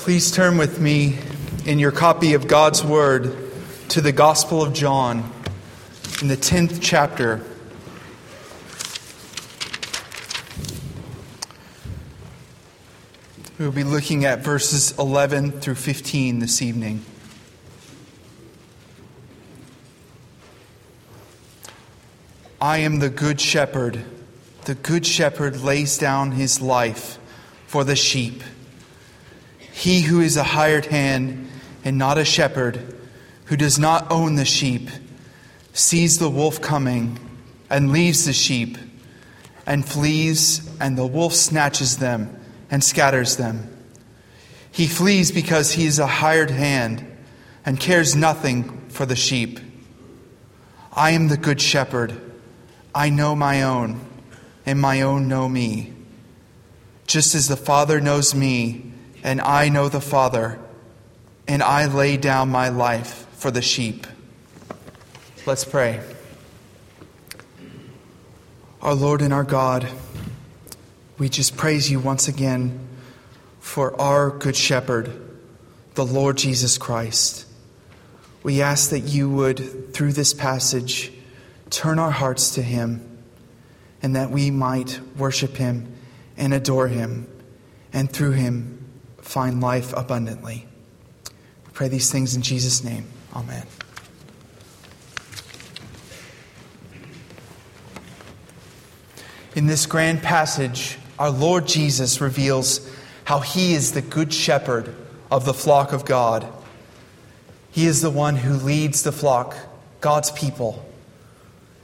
Please turn with me in your copy of God's Word to the Gospel of John in the 10th chapter. We'll be looking at verses 11 through 15 this evening. I am the good shepherd. The good shepherd lays down his life for the sheep. He who is a hired hand and not a shepherd, who does not own the sheep, sees the wolf coming and leaves the sheep and flees, and the wolf snatches them and scatters them. He flees because he is a hired hand and cares nothing for the sheep. I am the good shepherd. I know my own, and my own know me. Just as the Father knows me, and I know the Father, and I lay down my life for the sheep. Let's pray. Our Lord and our God, we just praise you once again for our Good Shepherd, the Lord Jesus Christ. We ask that you would, through this passage, turn our hearts to Him and that we might worship Him and adore Him and through Him find life abundantly. We pray these things in Jesus' name. Amen. In this grand passage, our Lord Jesus reveals how He is the good shepherd of the flock of God. He is the one who leads the flock, God's people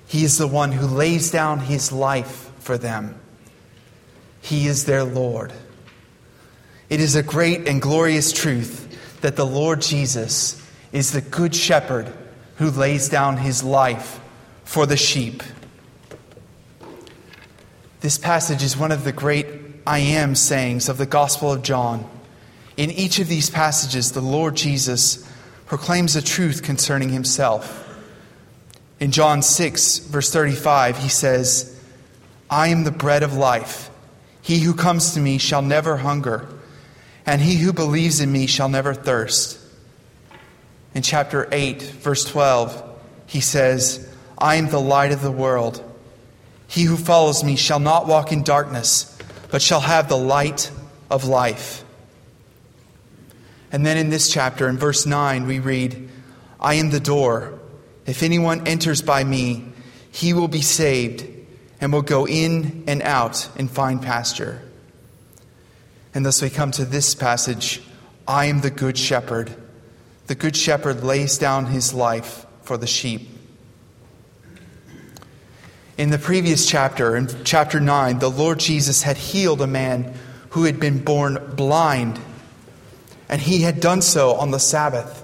he is the one who lays down his life for them. He is their Lord. It is a great and glorious truth that the Lord Jesus is the good shepherd who lays down his life for the sheep. This passage is one of the great I am sayings of the Gospel of John. In each of these passages, the Lord Jesus proclaims a truth concerning himself. In John 6, verse 35, he says, I am the bread of life. He who comes to me shall never hunger, and he who believes in me shall never thirst. In chapter 8, verse 12, he says, I am the light of the world. He who follows me shall not walk in darkness, but shall have the light of life. And then in this chapter, in verse 9, we read, I am the door. If anyone enters by me, he will be saved and will go in and out and find pasture. And thus we come to this passage I am the good shepherd. The good shepherd lays down his life for the sheep. In the previous chapter, in chapter 9, the Lord Jesus had healed a man who had been born blind, and he had done so on the Sabbath.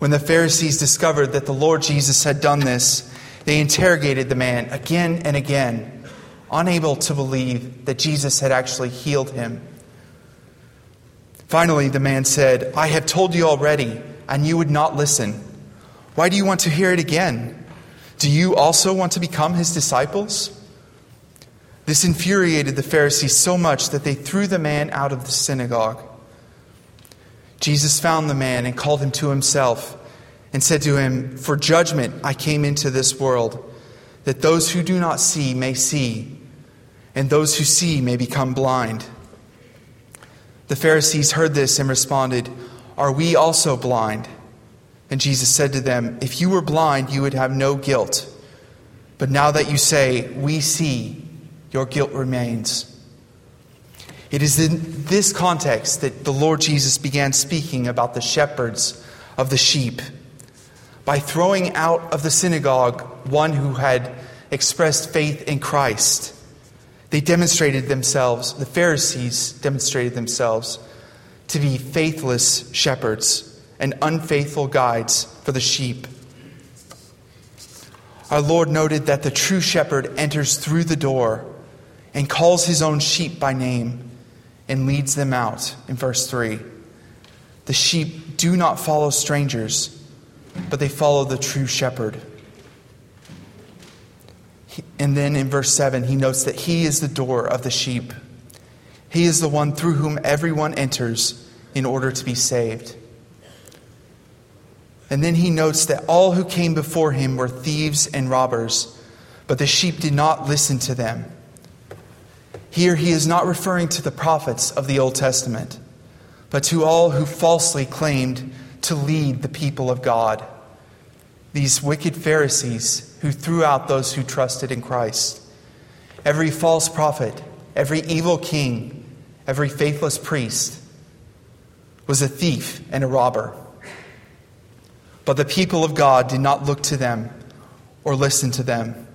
When the Pharisees discovered that the Lord Jesus had done this, they interrogated the man again and again, unable to believe that Jesus had actually healed him. Finally, the man said, I have told you already, and you would not listen. Why do you want to hear it again? Do you also want to become his disciples? This infuriated the Pharisees so much that they threw the man out of the synagogue. Jesus found the man and called him to himself and said to him, For judgment I came into this world, that those who do not see may see, and those who see may become blind. The Pharisees heard this and responded, Are we also blind? And Jesus said to them, If you were blind, you would have no guilt. But now that you say, We see, your guilt remains. It is in this context that the Lord Jesus began speaking about the shepherds of the sheep. By throwing out of the synagogue one who had expressed faith in Christ, they demonstrated themselves, the Pharisees demonstrated themselves to be faithless shepherds and unfaithful guides for the sheep. Our Lord noted that the true shepherd enters through the door and calls his own sheep by name and leads them out in verse 3. The sheep do not follow strangers, but they follow the true shepherd. And then in verse 7, he notes that he is the door of the sheep. He is the one through whom everyone enters in order to be saved. And then he notes that all who came before him were thieves and robbers, but the sheep did not listen to them. Here he is not referring to the prophets of the Old Testament, but to all who falsely claimed to lead the people of God. These wicked Pharisees who threw out those who trusted in Christ. Every false prophet, every evil king, every faithless priest was a thief and a robber. But the people of God did not look to them or listen to them.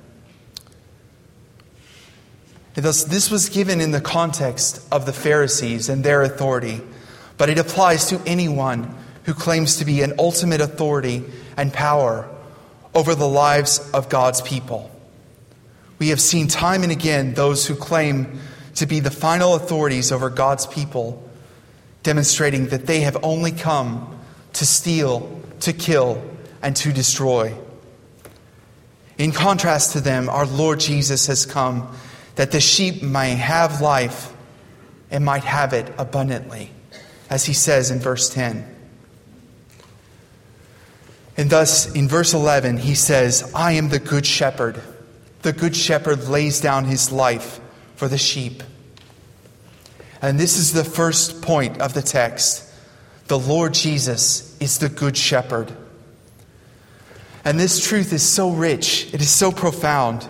thus, this was given in the context of the Pharisees and their authority, but it applies to anyone who claims to be an ultimate authority and power over the lives of God's people. We have seen time and again those who claim to be the final authorities over God's people, demonstrating that they have only come to steal, to kill, and to destroy. In contrast to them, our Lord Jesus has come that the sheep may have life and might have it abundantly, as he says in verse 10. And thus, in verse 11, he says, I am the good shepherd. The good shepherd lays down his life for the sheep. And this is the first point of the text. The Lord Jesus is the good shepherd. And this truth is so rich, it is so profound.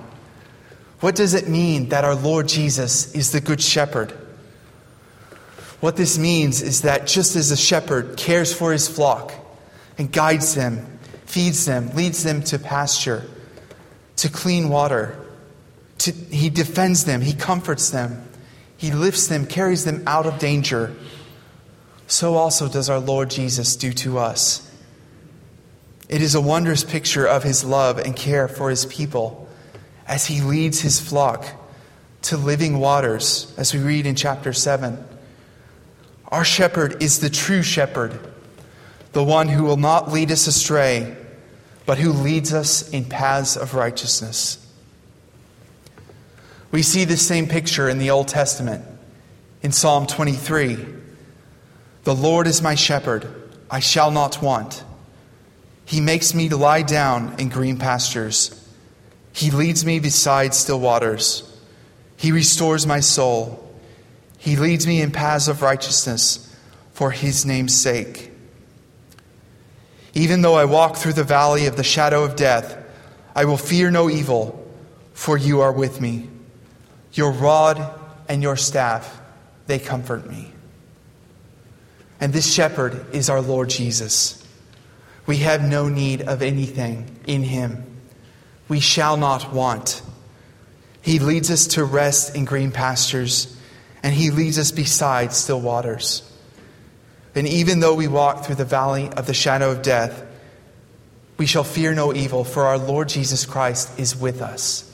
What does it mean that our Lord Jesus is the good shepherd? What this means is that just as a shepherd cares for his flock and guides them, feeds them, leads them to pasture, to clean water, to, he defends them, he comforts them, he lifts them, carries them out of danger. So also does our Lord Jesus do to us. It is a wondrous picture of his love and care for his people as he leads his flock to living waters, as we read in chapter 7. Our shepherd is the true shepherd, the one who will not lead us astray, but who leads us in paths of righteousness. We see this same picture in the Old Testament in Psalm 23. The Lord is my shepherd, I shall not want. He makes me to lie down in green pastures. He leads me beside still waters. He restores my soul. He leads me in paths of righteousness for his name's sake. Even though I walk through the valley of the shadow of death, I will fear no evil, for you are with me. Your rod and your staff, they comfort me. And this shepherd is our Lord Jesus. We have no need of anything in him. We shall not want. He leads us to rest in green pastures, and he leads us beside still waters. And even though we walk through the valley of the shadow of death, we shall fear no evil, for our Lord Jesus Christ is with us.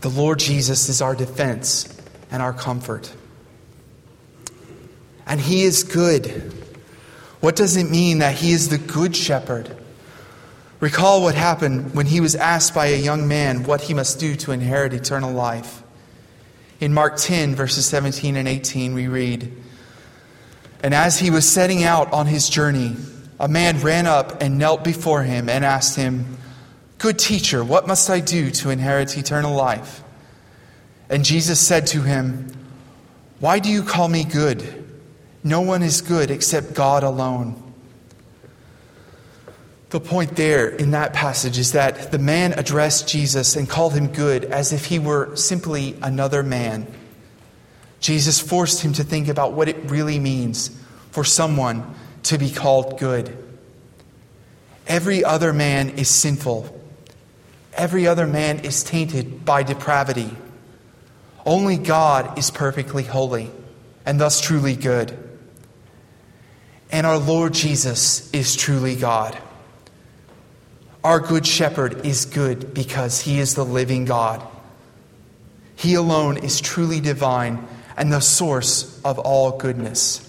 The Lord Jesus is our defense and our comfort. And He is good. What does it mean that He is the good shepherd? Recall what happened when He was asked by a young man what he must do to inherit eternal life. In Mark 10, verses 17 and 18, we read And as he was setting out on his journey, a man ran up and knelt before him and asked him, Good teacher, what must I do to inherit eternal life? And Jesus said to him, Why do you call me good? No one is good except God alone. The point there in that passage is that the man addressed Jesus and called him good as if he were simply another man. Jesus forced him to think about what it really means for someone to be called good. Every other man is sinful Every other man is tainted by depravity. Only God is perfectly holy and thus truly good. And our Lord Jesus is truly God. Our good shepherd is good because he is the living God. He alone is truly divine and the source of all goodness.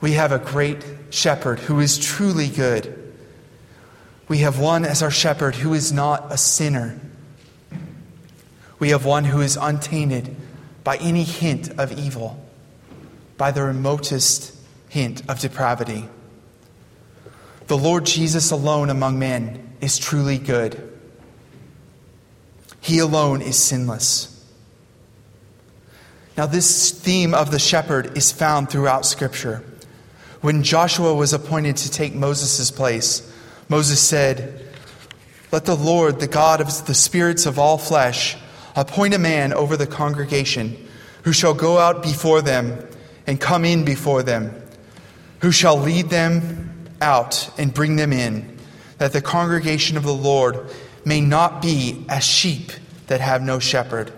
We have a great shepherd who is truly good we have one as our shepherd who is not a sinner. We have one who is untainted by any hint of evil. by the remotest hint of depravity. The Lord Jesus alone among men is truly good. He alone is sinless. Now, this theme of the shepherd is found throughout Scripture. When Joshua was appointed to take Moses' place, Moses said, Let the Lord, the God of the spirits of all flesh, appoint a man over the congregation who shall go out before them and come in before them, who shall lead them out and bring them in, that the congregation of the Lord may not be as sheep that have no shepherd.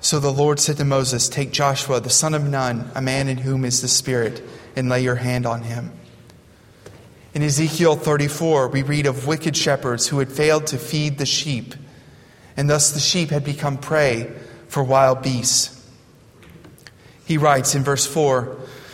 So the Lord said to Moses, Take Joshua, the son of Nun, a man in whom is the Spirit, and lay your hand on him. In Ezekiel 34, we read of wicked shepherds who had failed to feed the sheep, and thus the sheep had become prey for wild beasts. He writes in verse 4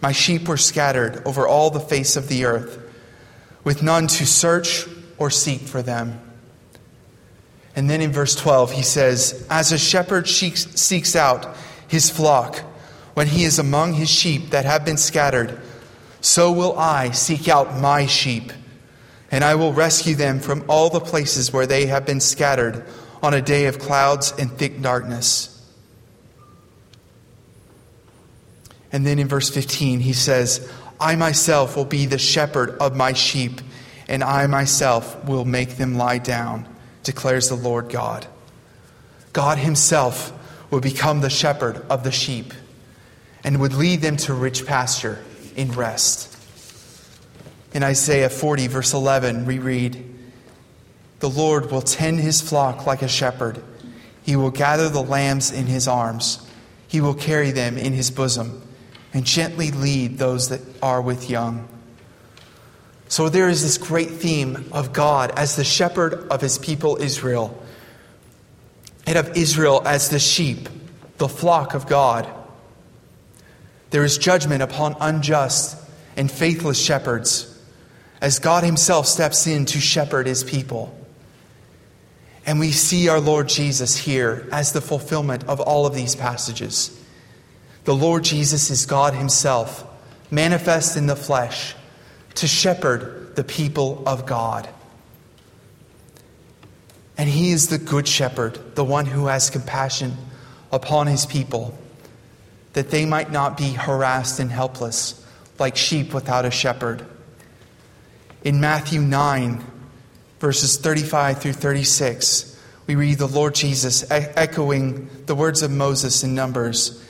My sheep were scattered over all the face of the earth, with none to search or seek for them. And then in verse 12, he says, As a shepherd seeks out his flock when he is among his sheep that have been scattered, so will I seek out my sheep, and I will rescue them from all the places where they have been scattered on a day of clouds and thick darkness. And then in verse 15, he says, I myself will be the shepherd of my sheep, and I myself will make them lie down declares the Lord God. God Himself would become the shepherd of the sheep and would lead them to rich pasture in rest. In Isaiah 40, verse 11, we read, The Lord will tend his flock like a shepherd. He will gather the lambs in his arms, he will carry them in his bosom, and gently lead those that are with young. So there is this great theme of God as the shepherd of his people Israel, and of Israel as the sheep, the flock of God. There is judgment upon unjust and faithless shepherds as God himself steps in to shepherd his people. And we see our Lord Jesus here as the fulfillment of all of these passages. The Lord Jesus is God himself, manifest in the flesh to shepherd the people of God. And he is the good shepherd, the one who has compassion upon his people, that they might not be harassed and helpless like sheep without a shepherd. In Matthew 9, verses 35 through 36, we read the Lord Jesus echoing the words of Moses in Numbers.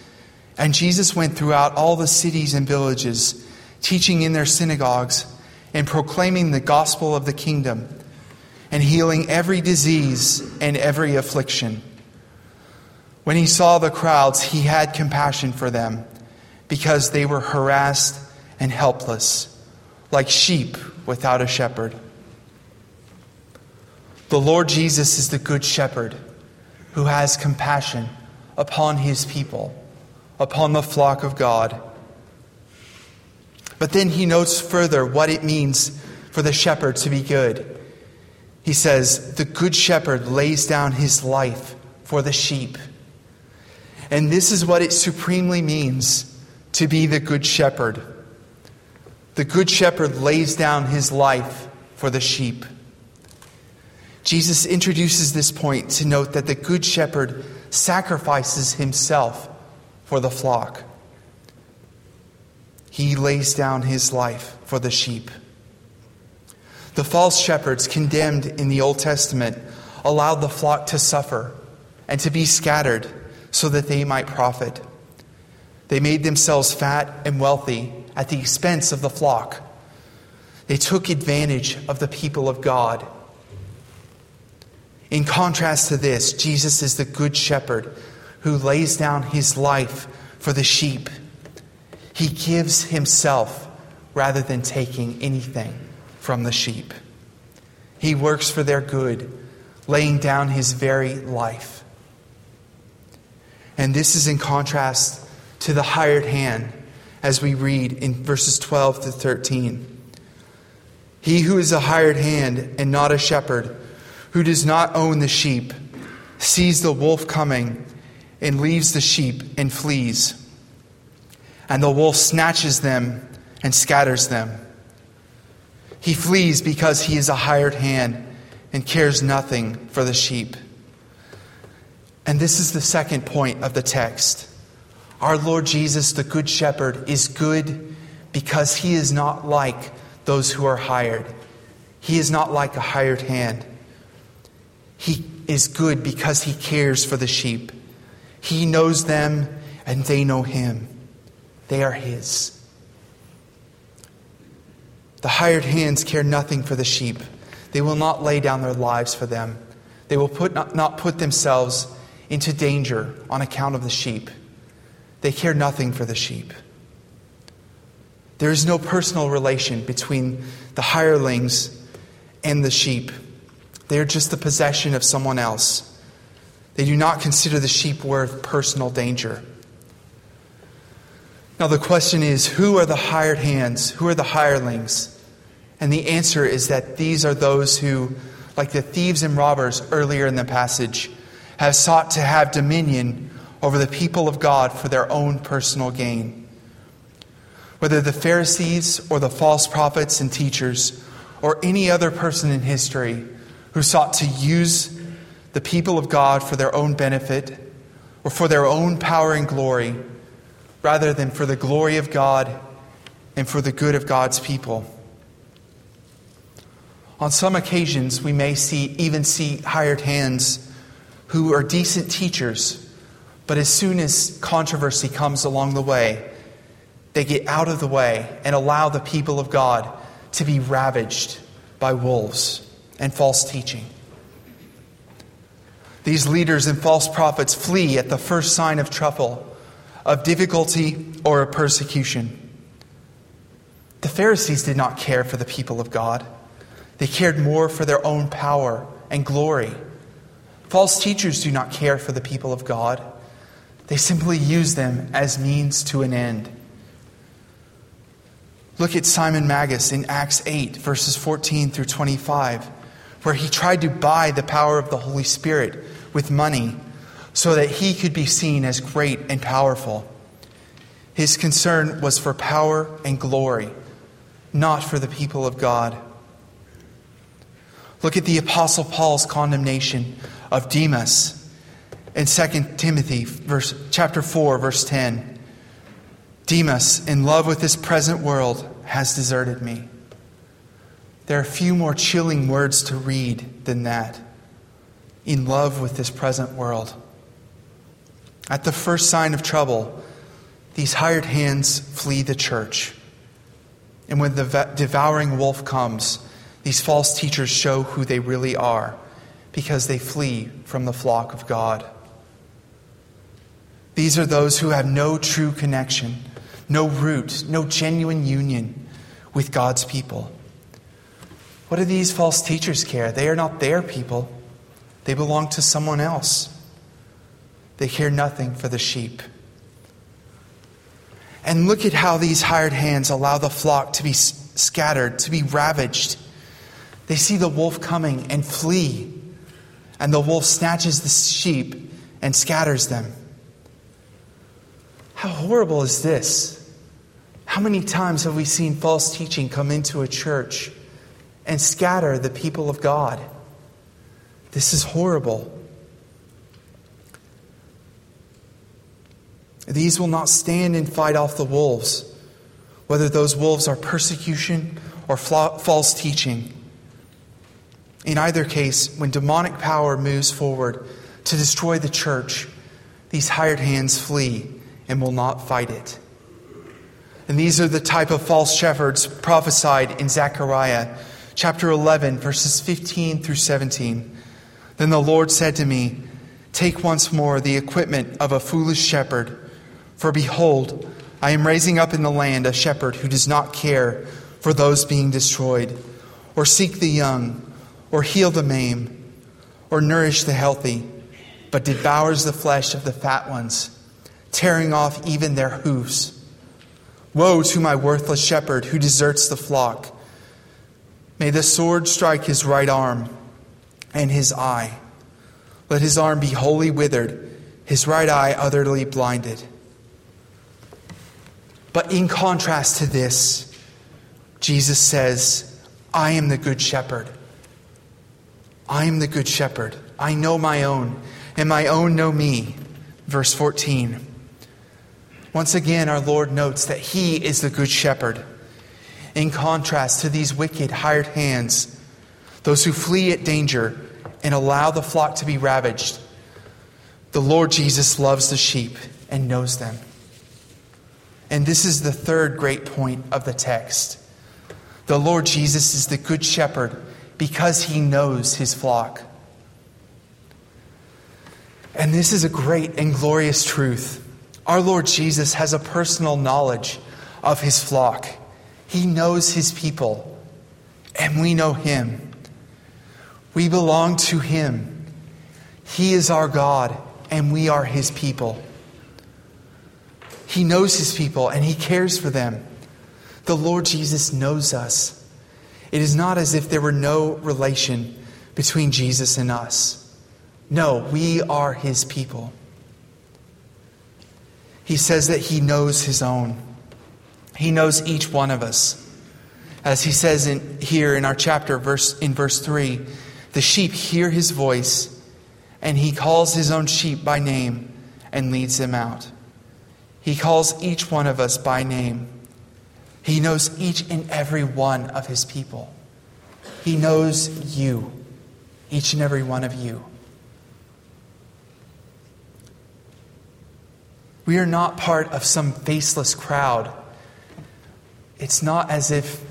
And Jesus went throughout all the cities and villages teaching in their synagogues and proclaiming the gospel of the kingdom and healing every disease and every affliction. When he saw the crowds, he had compassion for them because they were harassed and helpless, like sheep without a shepherd. The Lord Jesus is the good shepherd who has compassion upon his people, upon the flock of God but then he notes further what it means for the shepherd to be good. He says, The good shepherd lays down his life for the sheep. And this is what it supremely means to be the good shepherd. The good shepherd lays down his life for the sheep. Jesus introduces this point to note that the good shepherd sacrifices himself for the flock. He lays down his life for the sheep. The false shepherds condemned in the Old Testament allowed the flock to suffer and to be scattered so that they might profit. They made themselves fat and wealthy at the expense of the flock. They took advantage of the people of God. In contrast to this, Jesus is the good shepherd who lays down his life for the sheep. He gives himself rather than taking anything from the sheep. He works for their good, laying down his very life. And this is in contrast to the hired hand, as we read in verses 12 to 13. He who is a hired hand and not a shepherd, who does not own the sheep, sees the wolf coming and leaves the sheep and flees. And the wolf snatches them and scatters them. He flees because he is a hired hand and cares nothing for the sheep. And this is the second point of the text. Our Lord Jesus, the Good Shepherd, is good because he is not like those who are hired. He is not like a hired hand. He is good because he cares for the sheep. He knows them and they know him. They are his. The hired hands care nothing for the sheep. They will not lay down their lives for them. They will put, not, not put themselves into danger on account of the sheep. They care nothing for the sheep. There is no personal relation between the hirelings and the sheep. They are just the possession of someone else. They do not consider the sheep worth personal danger. Now, the question is who are the hired hands? Who are the hirelings? And the answer is that these are those who, like the thieves and robbers earlier in the passage, have sought to have dominion over the people of God for their own personal gain. Whether the Pharisees or the false prophets and teachers or any other person in history who sought to use the people of God for their own benefit or for their own power and glory rather than for the glory of God and for the good of God's people. On some occasions, we may see, even see hired hands who are decent teachers, but as soon as controversy comes along the way, they get out of the way and allow the people of God to be ravaged by wolves and false teaching. These leaders and false prophets flee at the first sign of trouble, of difficulty, or of persecution. The Pharisees did not care for the people of God, they cared more for their own power and glory. False teachers do not care for the people of God, they simply use them as means to an end. Look at Simon Magus in Acts 8, verses 14 through 25, where he tried to buy the power of the Holy Spirit with money so that he could be seen as great and powerful. His concern was for power and glory, not for the people of God. Look at the Apostle Paul's condemnation of Demas in 2 Timothy verse, chapter 4, verse 10. Demas, in love with this present world, has deserted me. There are few more chilling words to read than that. In love with this present world. At the first sign of trouble, these hired hands flee the church. And when the devouring wolf comes, these false teachers show who they really are because they flee from the flock of God. These are those who have no true connection no root, no genuine union with God's people. What do these false teachers care? They are not their people, they belong to someone else. They care nothing for the sheep. And look at how these hired hands allow the flock to be scattered, to be ravaged. They see the wolf coming and flee, and the wolf snatches the sheep and scatters them. How horrible is this? How many times have we seen false teaching come into a church and scatter the people of God? This is horrible. These will not stand and fight off the wolves, whether those wolves are persecution or false teaching. In either case, when demonic power moves forward to destroy the church, these hired hands flee and will not fight it. And these are the type of false shepherds prophesied in Zechariah chapter 11, verses 15 through 17. Then the Lord said to me, Take once more the equipment of a foolish shepherd, For behold, I am raising up in the land a shepherd who does not care for those being destroyed, or seek the young, or heal the maimed, or nourish the healthy, but devours the flesh of the fat ones, tearing off even their hoofs. Woe to my worthless shepherd who deserts the flock. May the sword strike his right arm and his eye. Let his arm be wholly withered, his right eye utterly blinded. But in contrast to this, Jesus says, I am the good shepherd. I am the good shepherd. I know my own, and my own know me. Verse 14. Once again, our Lord notes that He is the good shepherd. In contrast to these wicked hired hands, those who flee at danger and allow the flock to be ravaged, the Lord Jesus loves the sheep and knows them. And this is the third great point of the text. The Lord Jesus is the good shepherd because he knows his flock. And this is a great and glorious truth. Our Lord Jesus has a personal knowledge of his flock. He knows his people, and we know him. We belong to him. He is our God, and we are his people. He knows his people and he cares for them. The Lord Jesus knows us. It is not as if there were no relation between Jesus and us. No, we are his people. He says that he knows his own. He knows each one of us. As he says in, here in our chapter, verse, in verse 3, the sheep hear his voice, and he calls his own sheep by name and leads them out. He calls each one of us by name. He knows each and every one of his people. He knows you, each and every one of you. We are not part of some faceless crowd. It's not as if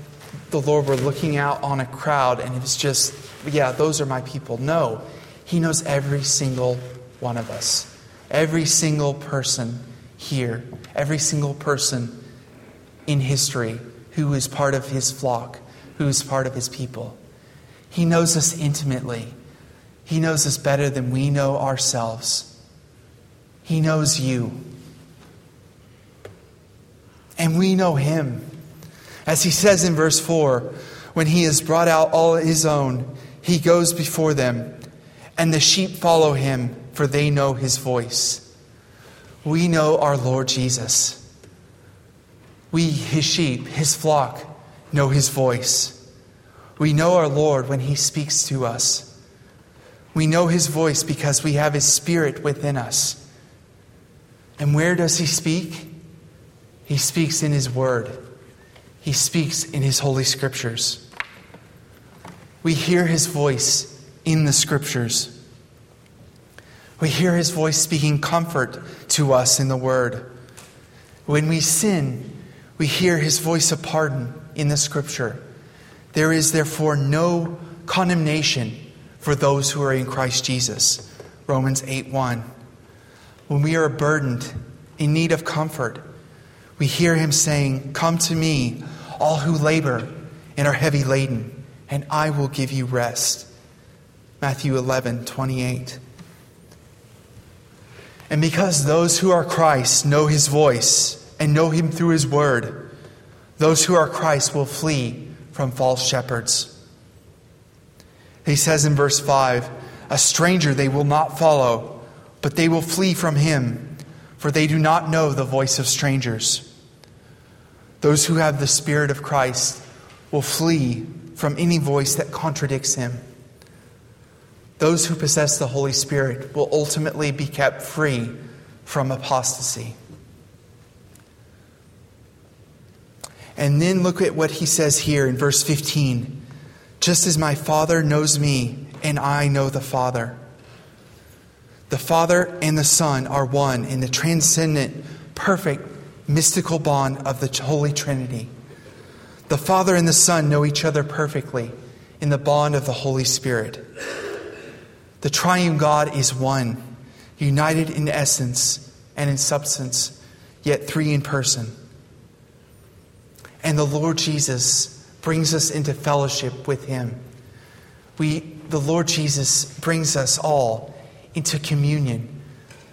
the Lord were looking out on a crowd and it was just, yeah, those are my people. No, He knows every single one of us, every single person here, every single person in history who is part of his flock, who is part of his people. He knows us intimately. He knows us better than we know ourselves. He knows you. And we know him. As he says in verse 4, when he has brought out all his own, he goes before them, and the sheep follow him, for they know his voice. We know our Lord Jesus. We, his sheep, his flock, know his voice. We know our Lord when he speaks to us. We know his voice because we have his spirit within us. And where does he speak? He speaks in his word, he speaks in his holy scriptures. We hear his voice in the scriptures. We hear his voice speaking comfort to us in the word. When we sin, we hear his voice of pardon in the scripture. There is therefore no condemnation for those who are in Christ Jesus. Romans 8 1. When we are burdened, in need of comfort, we hear him saying, Come to me, all who labor and are heavy laden, and I will give you rest. Matthew 11 28. And because those who are Christ know his voice and know him through his word, those who are Christ will flee from false shepherds. He says in verse 5 A stranger they will not follow, but they will flee from him, for they do not know the voice of strangers. Those who have the Spirit of Christ will flee from any voice that contradicts him. Those who possess the Holy Spirit will ultimately be kept free from apostasy. And then look at what he says here in verse 15 just as my Father knows me, and I know the Father. The Father and the Son are one in the transcendent, perfect, mystical bond of the Holy Trinity. The Father and the Son know each other perfectly in the bond of the Holy Spirit. The triune God is one, united in essence and in substance, yet three in person. And the Lord Jesus brings us into fellowship with him. We, the Lord Jesus brings us all into communion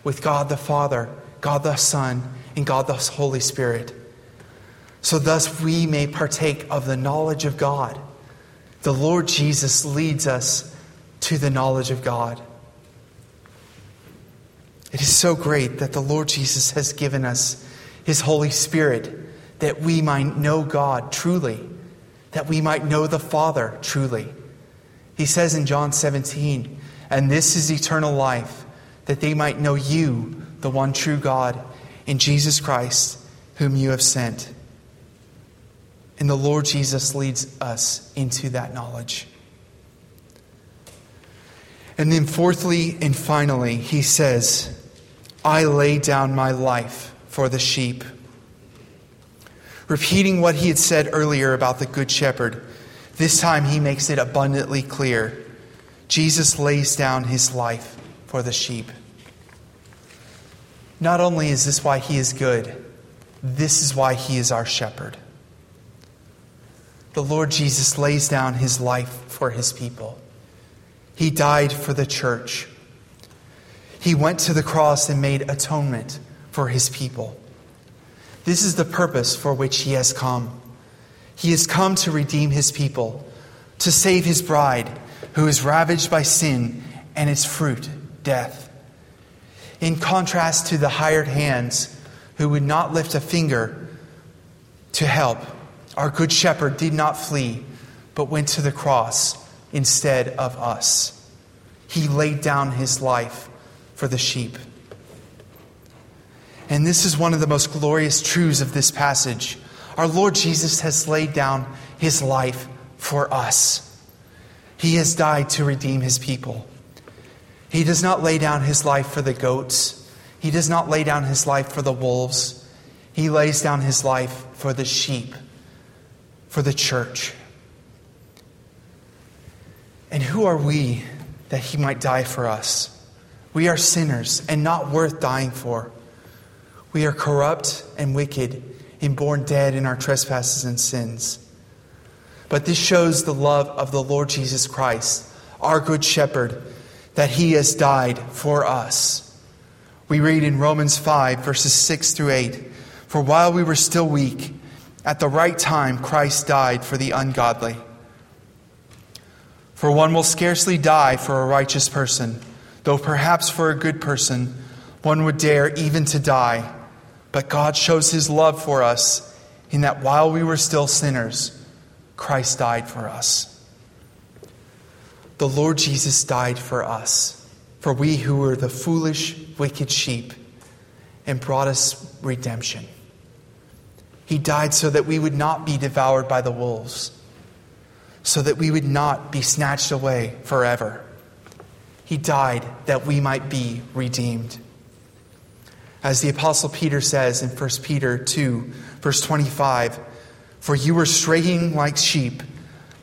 with God the Father, God the Son, and God the Holy Spirit. So thus we may partake of the knowledge of God. The Lord Jesus leads us to the knowledge of God. It is so great that the Lord Jesus has given us His Holy Spirit that we might know God truly, that we might know the Father truly. He says in John 17, and this is eternal life, that they might know you, the one true God, in Jesus Christ, whom you have sent. And the Lord Jesus leads us into that knowledge. And then, fourthly and finally, he says, I lay down my life for the sheep. Repeating what he had said earlier about the Good Shepherd, this time he makes it abundantly clear. Jesus lays down his life for the sheep. Not only is this why he is good, this is why he is our shepherd. The Lord Jesus lays down his life for his people. He died for the church. He went to the cross and made atonement for his people. This is the purpose for which he has come. He has come to redeem his people, to save his bride, who is ravaged by sin and its fruit, death. In contrast to the hired hands who would not lift a finger to help, our good shepherd did not flee, but went to the cross instead of us. He laid down his life for the sheep. And this is one of the most glorious truths of this passage. Our Lord Jesus has laid down his life for us. He has died to redeem his people. He does not lay down his life for the goats. He does not lay down his life for the wolves. He lays down his life for the sheep, for the church. And who are we that he might die for us? We are sinners and not worth dying for. We are corrupt and wicked and born dead in our trespasses and sins. But this shows the love of the Lord Jesus Christ, our good shepherd, that he has died for us. We read in Romans 5, verses 6 through 8 For while we were still weak, at the right time Christ died for the ungodly. For one will scarcely die for a righteous person, though perhaps for a good person one would dare even to die. But God shows his love for us in that while we were still sinners, Christ died for us. The Lord Jesus died for us, for we who were the foolish, wicked sheep, and brought us redemption. He died so that we would not be devoured by the wolves so that we would not be snatched away forever. He died that we might be redeemed. As the Apostle Peter says in 1 Peter 2, verse 25, For you were straying like sheep,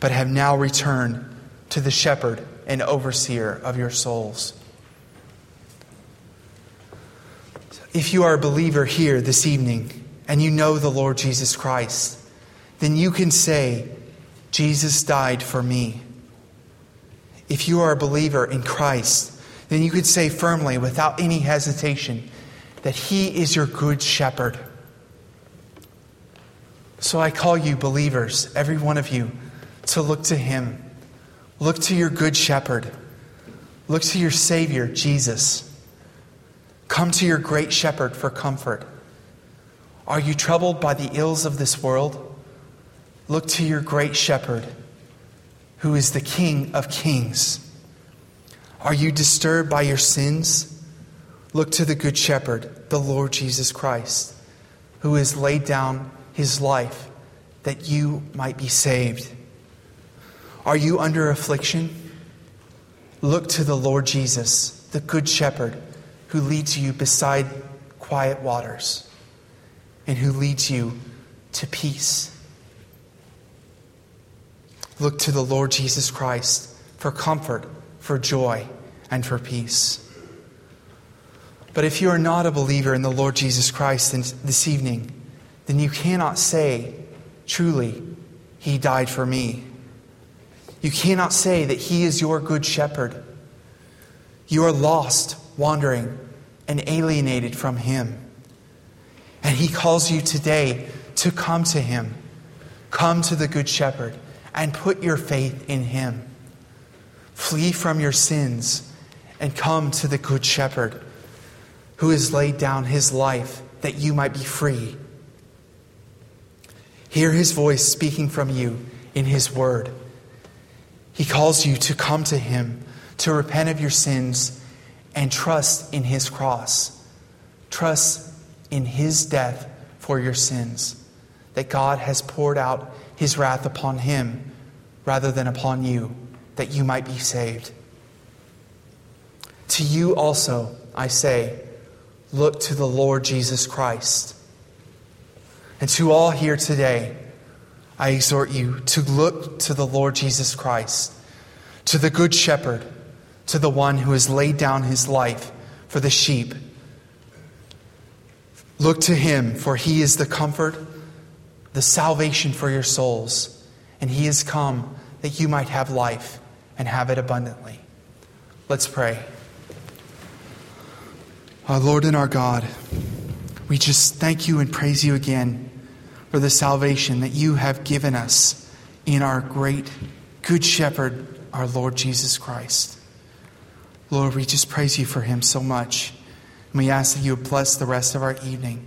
but have now returned to the shepherd and overseer of your souls. If you are a believer here this evening and you know the Lord Jesus Christ, then you can say, Jesus died for me. If you are a believer in Christ, then you could say firmly, without any hesitation, that He is your good shepherd. So I call you, believers, every one of you, to look to Him. Look to your good shepherd. Look to your Savior, Jesus. Come to your great shepherd for comfort. Are you troubled by the ills of this world? Look to your great shepherd, who is the King of kings. Are you disturbed by your sins? Look to the Good Shepherd, the Lord Jesus Christ, who has laid down his life that you might be saved. Are you under affliction? Look to the Lord Jesus, the Good Shepherd, who leads you beside quiet waters and who leads you to peace. Look to the Lord Jesus Christ for comfort, for joy, and for peace. But if you are not a believer in the Lord Jesus Christ this evening, then you cannot say, truly, He died for me. You cannot say that He is your good shepherd. You are lost, wandering, and alienated from Him. And He calls you today to come to Him. Come to the Good Shepherd and put your faith in Him. Flee from your sins and come to the Good Shepherd who has laid down His life that you might be free. Hear His voice speaking from you in His Word. He calls you to come to Him, to repent of your sins, and trust in His cross. Trust in His death for your sins, that God has poured out His wrath upon Him rather than upon you, that you might be saved. To you also, I say, look to the Lord Jesus Christ. And to all here today, I exhort you to look to the Lord Jesus Christ, to the Good Shepherd, to the one who has laid down his life for the sheep. Look to him, for he is the comfort, the salvation for your souls, and he has come that you might have life and have it abundantly. Let's pray. Our Lord and our God, we just thank you and praise you again for the salvation that you have given us in our great good shepherd, our Lord Jesus Christ. Lord, we just praise you for him so much. And we ask that you bless the rest of our evening.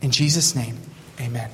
In Jesus' name, amen.